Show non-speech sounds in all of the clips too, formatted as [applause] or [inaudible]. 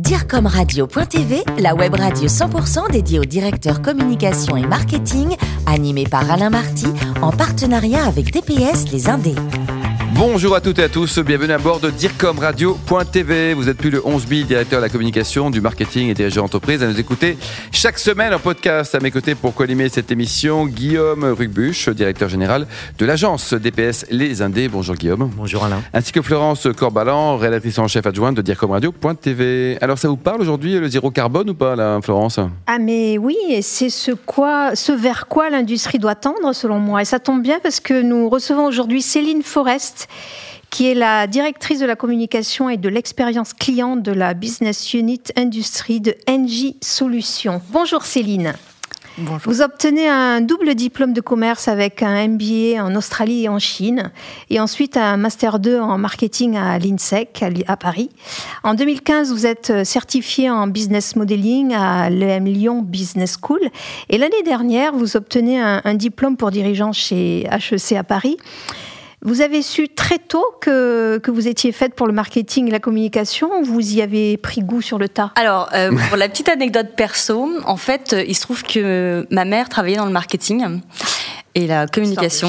DIRCOMRadio.tv, la web radio 100% dédiée aux directeurs communication et marketing, animée par Alain Marty, en partenariat avec TPS Les Indés. Bonjour à toutes et à tous, bienvenue à bord de DIRCOMRadio.tv. Vous êtes plus de 11 000 directeurs de la communication, du marketing et dirigeants d'entreprise à nous écouter chaque semaine en podcast. À mes côtés pour co-animer cette émission, Guillaume Rugbuch, directeur général de l'agence DPS Les Indés. Bonjour Guillaume. Bonjour Alain. Ainsi que Florence Corbalan, rédactrice en chef adjointe de DIRCOMRadio.tv. Alors ça vous parle aujourd'hui le zéro carbone ou pas là, Florence? Ah mais oui, et c'est ce, quoi, ce vers quoi l'industrie doit tendre selon moi. Et ça tombe bien parce que nous recevons aujourd'hui Céline Forest qui est la directrice de la communication et de l'expérience client de la business unit industrie de NJ Solutions. Bonjour Céline. Bonjour. Vous obtenez un double diplôme de commerce avec un MBA en Australie et en Chine, et ensuite un Master 2 en marketing à l'INSEC à Paris. En 2015, vous êtes certifié en business modeling à l'EM Lyon Business School, et l'année dernière, vous obtenez un, un diplôme pour dirigeant chez HEC à Paris. Vous avez su très tôt que, que vous étiez faite pour le marketing et la communication ou vous y avez pris goût sur le tas? Alors, euh, [laughs] pour la petite anecdote perso, en fait, il se trouve que ma mère travaillait dans le marketing et la communication.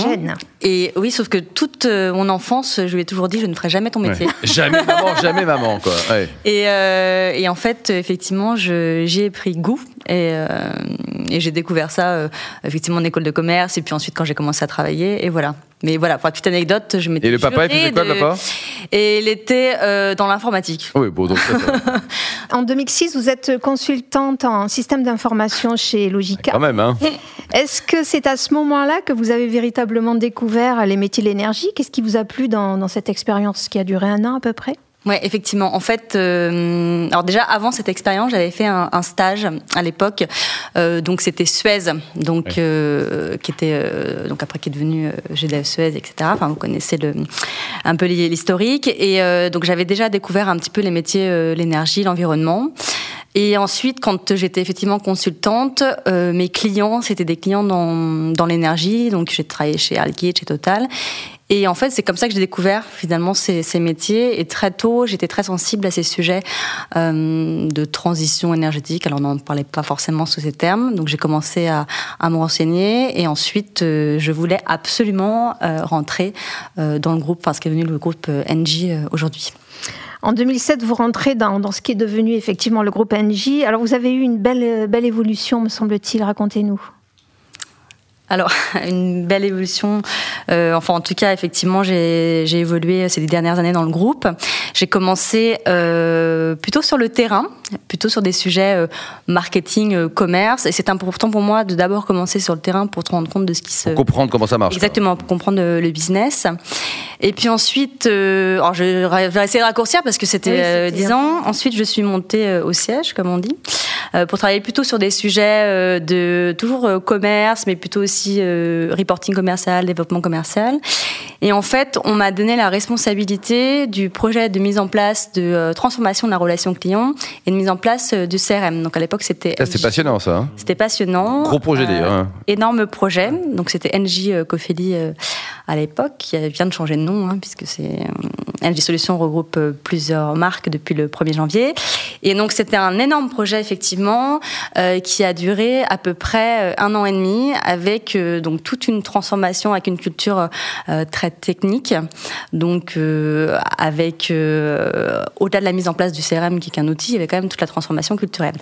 Et oui, sauf que toute euh, mon enfance, je lui ai toujours dit, je ne ferai jamais ton métier. Ouais. [laughs] Jamais maman, [laughs] jamais maman, quoi. Ouais. Et, euh, et, en fait, effectivement, j'y ai pris goût et, euh, et j'ai découvert ça euh, effectivement en école de commerce et puis ensuite quand j'ai commencé à travailler et voilà. Mais voilà, pour la petite anecdote, je m'étais. Et le papa, il faisait quoi, de... papa? Et il était euh, dans l'informatique. Oui, bon, donc. [laughs] en 2006, vous êtes consultante en système d'information chez Logica. Quand même, hein. [laughs] Est-ce que c'est à ce moment-là que vous avez véritablement découvert les métiers de l'énergie? Qu'est-ce qui vous a plu dans, dans cette expérience qui a duré un an à peu près? Ouais, effectivement. En fait, euh, alors déjà avant cette expérience, j'avais fait un, un, stage à l'époque. Euh, donc c'était Suez, donc oui. euh, qui était euh, donc après qui est devenu euh, GDF Suez, etc. Enfin, vous connaissez le un peu l'historique. Et euh, donc j'avais déjà découvert un petit peu les métiers, l'énergie, l'environnement. Et ensuite, quand j'étais effectivement consultante, euh, mes clients, c'était des clients dans, dans l'énergie. Donc, j'ai travaillé chez Algate, chez Total. Et en fait, c'est comme ça que j'ai découvert finalement ces, métiers. Et très tôt, j'étais très sensible à ces sujets euh, de transition énergétique. Alors, on n'en parlait pas forcément sous ces termes. Donc, j'ai commencé à, à, me renseigner. Et ensuite, euh, je voulais absolument euh, rentrer dans le groupe, enfin, ce qui est devenu le groupe NJ aujourd'hui. En 2007, vous rentrez dans, dans, ce qui est devenu effectivement le groupe NJ. Alors, vous avez eu une belle, belle évolution, me semble-t-il. Racontez-nous. Alors, [laughs] une belle évolution. Euh, enfin, en tout cas, effectivement, j'ai évolué ces dernières années dans le groupe. J'ai commencé euh, plutôt sur le terrain, plutôt sur des sujets euh, marketing, euh, commerce. Et c'est important pour moi de d'abord commencer sur le terrain pour te rendre compte de ce qui se... Pour comprendre comment ça marche. Exactement, pour comprendre le, le business. Et puis ensuite, euh, alors je vais essayer de raccourcir parce que c'était oui, 10 ans. Ensuite, je suis montée au siège, comme on dit, pour travailler plutôt sur des sujets de toujours commerce, mais plutôt aussi euh, reporting commercial, développement commercial. Et en fait, on m'a donné la responsabilité du projet de mise en place de euh, transformation de la relation client et de mise en place euh, du CRM. Donc à l'époque, c'était. C'était passionnant, ça. Hein c'était passionnant. Gros projet d'ailleurs. Hein. Énorme projet. Donc c'était NJ Cofeli à l'époque, qui vient de changer de nom, hein, puisque c'est NJ Solutions regroupe plusieurs marques depuis le 1er janvier. Et donc c'était un énorme projet effectivement euh, qui a duré à peu près un an et demi avec euh, donc toute une transformation avec une culture euh, très technique. Donc euh, avec au-delà de la mise en place du CRM qui est qu'un outil, il y avait quand même toute la transformation culturelle.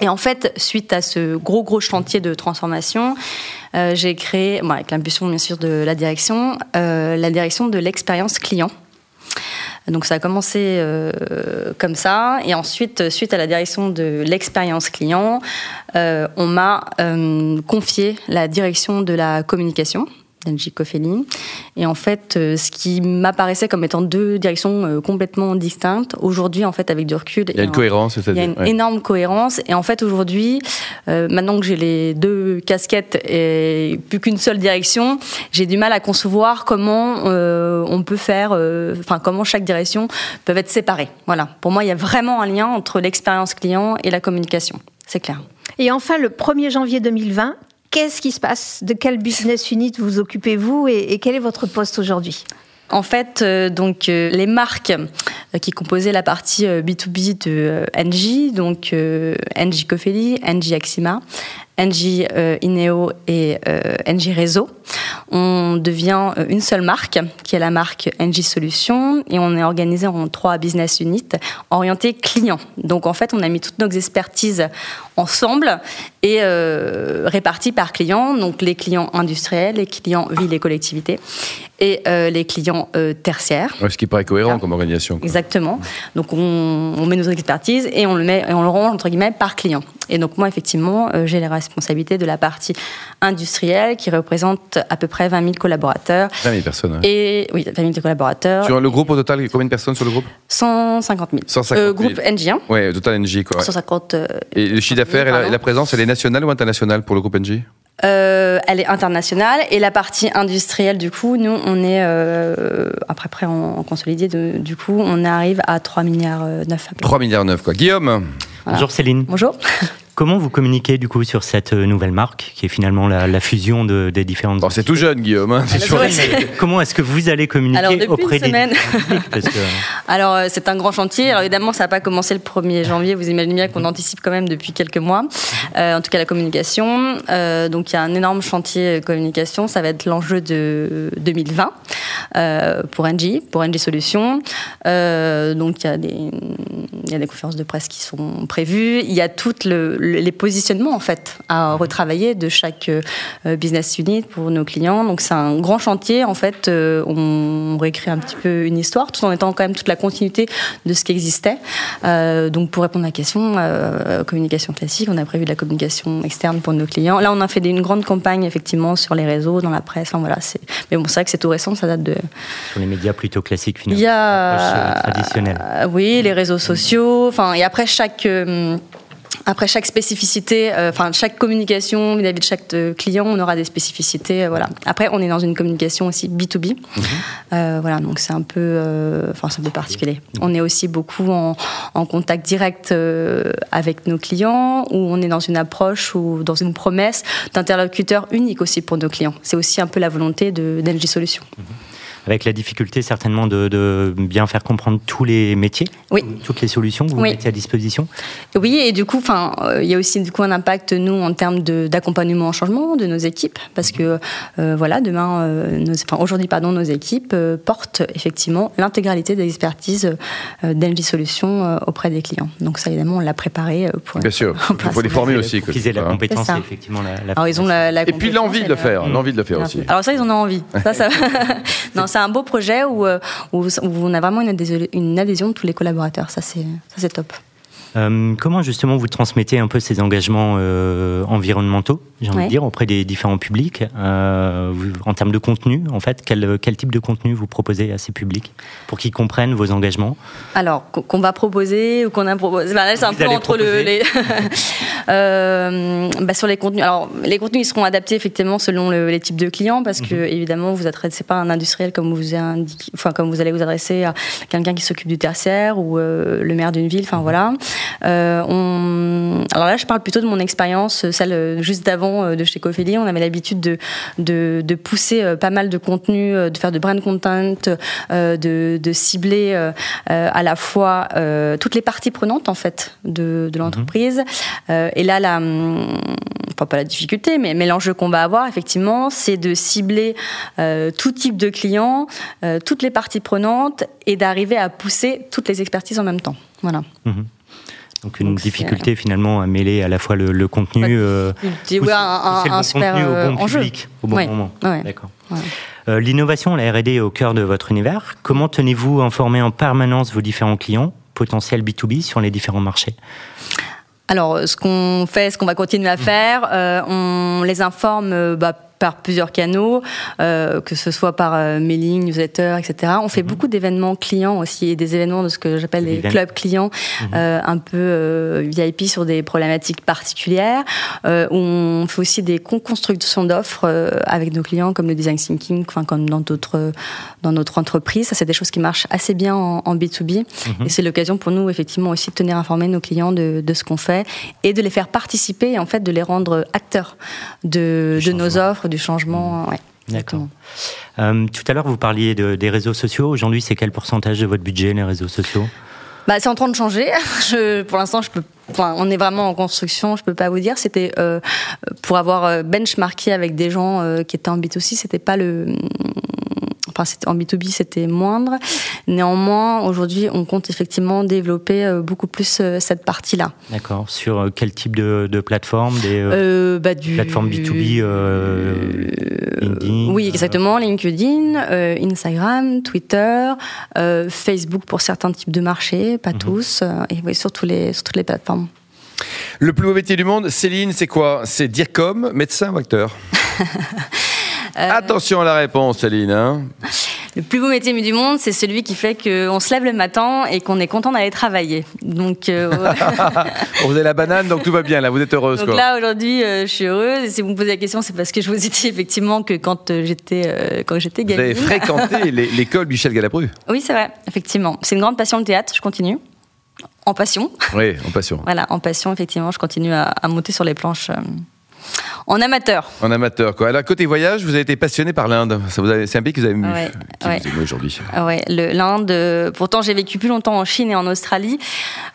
Et en fait, suite à ce gros gros chantier de transformation, euh, j'ai créé, avec l'impulsion bien sûr de la direction, euh, la direction de l'expérience client. Donc ça a commencé euh, comme ça, et ensuite, suite à la direction de l'expérience client, euh, on m'a euh, confié la direction de la communication. d'Angie. Et en fait, euh, ce qui m'apparaissait comme étant deux directions euh, complètement distinctes, aujourd'hui, en fait, avec du recul, il y a une en, cohérence, il y a une ouais. énorme cohérence. Et en fait, aujourd'hui, euh, maintenant que j'ai les deux casquettes et plus qu'une seule direction, j'ai du mal à concevoir comment euh, on peut faire, enfin, comment chaque direction peut être séparée. Voilà. Pour moi, il y a vraiment un lien entre l'expérience client et la communication. C'est clair. Et enfin, le 1er janvier 2020, Qu'est-ce qui se passe? De quelle business unit vous occupez-vous et, quel est votre poste aujourd'hui? En fait, donc les marques qui composaient la partie B2B de NJ, donc NJ Cofeli, NJ Axima, NJ euh, Ineo et euh, NJ Réseau. On devient euh, une seule marque, qui est la marque NJ Solutions, et on est organisé en trois business units orientés clients. Donc en fait, on a mis toutes nos expertises ensemble et euh, répartis par clients, donc les clients industriels, les clients villes et collectivités et euh, les clients euh, tertiaires. ce qui paraît cohérent comme organisation. Exactement. Donc on, on, met nos expertises et on le met et on le range entre guillemets par client. Et donc moi effectivement j'ai les responsabilités de la partie industrielle qui représente à peu près 20 000 collaborateurs. 20 000 personnes. Et oui 20 000 collaborateurs. Sur le groupe au total combien de personnes sur le groupe? 150 000. 150 000. groupe NJ. Hein. Oui, total NJ quoi. 150. et le chiffre d'affaires et, la présence elle est nationale ou internationale pour le groupe NJ euh, elle est internationale et la partie industrielle du coup nous on est euh, après près en, consolidé du coup on arrive à 3 milliards 9 3 milliards 9 quoi Guillaume? Bonjour Céline bonjour Comment vous communiquez du coup sur cette euh, nouvelle marque qui est finalement la, fusion de, des différentes. Bon, c'est tout jeune, Guillaume. Hein, [laughs] comment est-ce que vous allez communiquer Alors, auprès des [laughs] parce que... [laughs] Alors euh, c'est un grand chantier. Alors évidemment, ça n'a pas commencé le 1er janvier. Vous imaginez bien qu'on anticipe quand même depuis quelques mois. Euh, en tout cas, la communication. donc il y a un énorme chantier communication. Ça va être l'enjeu de 2020 pour NG, pour NG Solutions. donc il y a des il y a des conférences de presse qui sont prévues. Il y a toutes le les positionnements en fait à retravailler de chaque euh, business unit pour nos clients. Donc c'est un grand chantier en fait. Euh, on réécrit un petit peu une histoire tout en étant quand même toute la continuité de ce qui existait. Euh, donc pour répondre à la question, communication classique, on a prévu de la communication externe pour nos clients. Là on a fait une grande campagne effectivement sur les réseaux, dans la presse. Enfin, voilà, c'est mais bon c'est vrai que c'est tout récent, ça date de sur les médias plutôt classiques finalement. Il y a traditionnel. oui, les réseaux sociaux. Enfin et après chaque après chaque spécificité, euh, enfin chaque communication vis-à-vis de chaque euh, client, on aura des spécificités. Euh, voilà. Après, on est dans une communication aussi B2B. Mhm. voilà, donc c'est un peu, enfin c'est un peu particulier. On est aussi beaucoup en, en contact direct avec nos clients, où on est dans une approche ou dans une promesse d'interlocuteur unique aussi pour nos clients. C'est aussi un peu la volonté de d'Engie Solutions. Mhm avec la difficulté certainement de, bien faire comprendre tous les métiers, toutes les solutions que vous mettez à disposition. Oui, et du coup, enfin, euh, il y a aussi du coup un impact nous en termes d'accompagnement au changement de nos équipes, parce que euh, voilà, demain, euh, aujourd'hui, pardon, nos équipes portent effectivement l'intégralité des expertises d'Engie Solutions auprès des clients. Donc ça, évidemment, on l'a préparé pour. Bien sûr, [laughs] il faut les former aussi. Pour qu'ils aient la compétence, effectivement la. Alors ils ont la, et puis l'envie de le faire, l'envie de le faire aussi. Alors ça, ils en ont envie. Ça, ça... [laughs] [laughs] non, c'est un beau projet où, euh, où, on a vraiment une adhésion, une adhésion de tous les collaborateurs. Ça, c'est top. Euh, comment justement vous transmettez un peu ces engagements euh, environnementaux, j'ai envie de dire, auprès des différents publics euh, En termes de contenu, en fait, quel, quel, type de contenu vous proposez à ces publics pour qu'ils comprennent vos engagements? Alors, qu'on va proposer ou qu'on a proposé. Là, c'est un peu entre le, les. [laughs] bah, sur les contenus. Alors, les contenus, ils seront adaptés effectivement selon les types de clients parce que, mhm. évidemment, vous adressez pas un industriel comme vous, enfin, comme vous allez vous adresser à quelqu'un qui s'occupe du tertiaire ou le maire d'une ville. Enfin, mhm. voilà. Euh, on... Alors là, je parle plutôt de mon expérience, celle euh, juste d'avant euh, de chez Cofeli. On avait l'habitude de, de, de, pousser pas mal de contenu, de faire de brand content, de, de cibler à la fois toutes les parties prenantes en fait de, de l'entreprise. et là, la, enfin pas la difficulté, mais, mais l'enjeu qu'on va avoir effectivement, c'est de cibler tout type de clients, toutes les parties prenantes et d'arriver à pousser toutes les expertises en même temps. Voilà. Mhm. Donc une difficulté finalement à mêler à la fois le, contenu, euh, ouais, un, un, super contenu au bon public, au bon moment. D'accord. Euh, l'innovation, la R&D est au cœur de votre univers. Comment tenez-vous informé en permanence vos différents clients, potentiels B2B, sur les différents marchés? Alors, ce qu'on fait, ce qu'on va continuer à faire, euh, on les informe bah, par plusieurs canaux, euh, que ce soit par euh, mailing, newsletter, etc. On fait mhm. beaucoup d'événements clients aussi et des événements de ce que j'appelle des clubs clients, mhm. euh, un peu VIP sur des problématiques particulières. On fait aussi des constructions d'offres avec nos clients comme le design thinking, enfin comme dans d'autres dans notre entreprise. Ça, c'est des choses qui marchent assez bien en, en B2B mhm. et c'est l'occasion pour nous effectivement aussi de tenir informés nos clients de, de ce qu'on fait et de les faire participer et en fait de les rendre acteurs de, de nos offres, du changement. Ouais. D'accord. Euh, tout à l'heure, vous parliez de, des réseaux sociaux. Aujourd'hui, c'est quel pourcentage de votre budget, les réseaux sociaux? Bah, c'est en train de changer. [laughs] Je, pour l'instant, je peux. Enfin, on est vraiment en construction. Je peux pas vous dire. C'était euh, pour avoir euh, benchmarké avec des gens euh, qui étaient en B2C. C'était pas le enfin en B2B c'était moindre. Néanmoins, aujourd'hui, on compte effectivement développer euh, beaucoup plus euh, cette partie-là. D'accord. Sur euh, quel type de, de plateforme Des euh, bah, du... plateformes B2B LinkedIn Oui, exactement. LinkedIn, Instagram, Twitter, Facebook pour certains types de marchés, pas mm -hmm. tous, et oui, sur, tous les, sur toutes les plateformes. Le plus beau métier du monde, Céline, c'est quoi? C'est dire comme médecin ou acteur? Euh... [laughs] Attention à la réponse, Céline. Hein le plus beau métier du monde, c'est celui qui fait qu'on se lève le matin et qu'on est content d'aller travailler. Donc, euh, [laughs] vous avez la banane, donc tout va bien. Là, vous êtes heureuse. Donc quoi. là, aujourd'hui, euh, je suis heureuse. Et si vous me posez la question, c'est parce que je vous ai dit effectivement que quand euh, j'étais euh, quand j'étais gamine. Vous avez fréquenté [laughs] l'école Michel Galabru. Oui, c'est vrai. Effectivement, c'est une grande passion le théâtre. Je continue. En passion. Oui, en passion. Voilà, en passion, effectivement, je continue à, à monter sur les planches. Euh, en amateur. En amateur, quoi. Alors, côté voyage, vous avez été passionné par l'Inde. C'est un pays que vous avez ému, ouais, qui ouais. vous aujourd'hui. Ouais, l'Inde. Euh, pourtant, j'ai vécu plus longtemps en Chine et en Australie.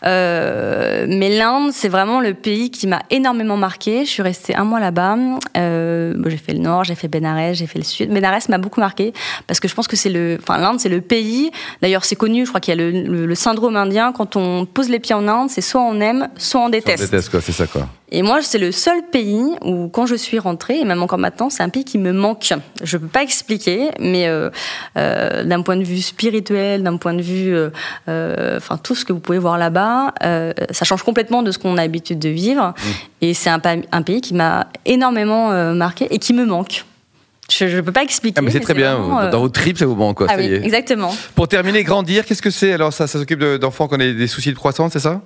Euh, mais l'Inde, c'est vraiment le pays qui m'a énormément marqué. Je suis restée un mois là-bas. Euh, bon, j'ai fait le nord, j'ai fait Benares, j'ai fait le sud. Benares m'a beaucoup marqué parce que je pense que c'est le, enfin, l'Inde, c'est le pays. D'ailleurs, c'est connu. Je crois qu'il y a le, le, le, syndrome indien. Quand on pose les pieds en Inde, c'est soit on aime, soit on déteste. Soit on déteste, quoi. C'est ça, quoi. Et moi, c'est le seul pays où, quand je suis rentrée, et même encore maintenant, c'est un pays qui me manque. Je peux pas expliquer, mais euh, euh, d'un point de vue spirituel, d'un point de vue, euh, enfin tout ce que vous pouvez voir là-bas, ça change complètement de ce qu'on a l'habitude de vivre. Mmh. Et c'est un, un, pays qui m'a énormément marqué et qui me manque. Je ne peux pas expliquer. Ah, mais c'est très bien. Vraiment, Dans vos tripes, ça vous manque. Quoi, ah, oui, exactement. Pour terminer, grandir, qu'est-ce que c'est? Alors, ça, ça s'occupe d'enfants qui ont des soucis de croissance, c'est ça?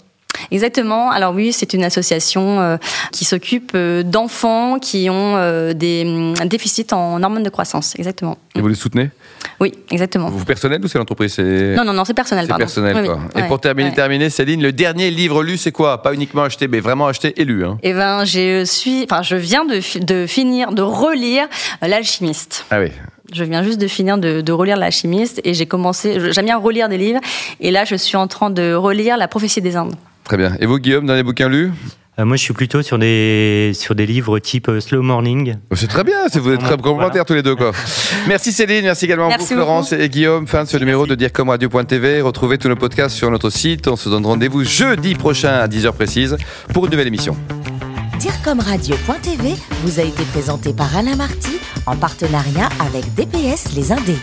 Exactement. Alors oui, c'est une association euh, qui s'occupe euh, d'enfants qui ont euh, des euh, déficits en hormones de croissance. Exactement. Et vous les soutenez? Oui, exactement. Vous personnel ou c'est l'entreprise? Non, non, non, c'est personnel. C'est personnel, oui, quoi. Oui. Et pour terminer, ouais. terminer, Céline, le dernier livre lu, c'est quoi? Pas uniquement acheté, mais vraiment acheté et lu. Hein. Eh ben, je suis, enfin, je viens de, de finir de relire L'alchimiste. Ah oui. Je viens juste de finir de, de relire L'alchimiste et j'ai commencé. J'aime bien relire des livres et là, je suis en train de relire La prophétie des Indes. Très bien. Et vous, Guillaume, dans les bouquins lus euh, moi, je suis plutôt sur des, sur des livres type euh, Slow Morning. C'est très bien, vous êtes très complémentaires voilà. tous les deux. Quoi. [laughs] merci Céline, merci également merci à vous Florence et Guillaume. Fin de ce merci. numéro de DireComRadio.tv. Retrouvez tous nos podcasts sur notre site. On se donne rendez-vous jeudi prochain à 10h précise pour une nouvelle émission. DireComRadio.tv vous a été présenté par Alain Marty en partenariat avec DPS Les Indés.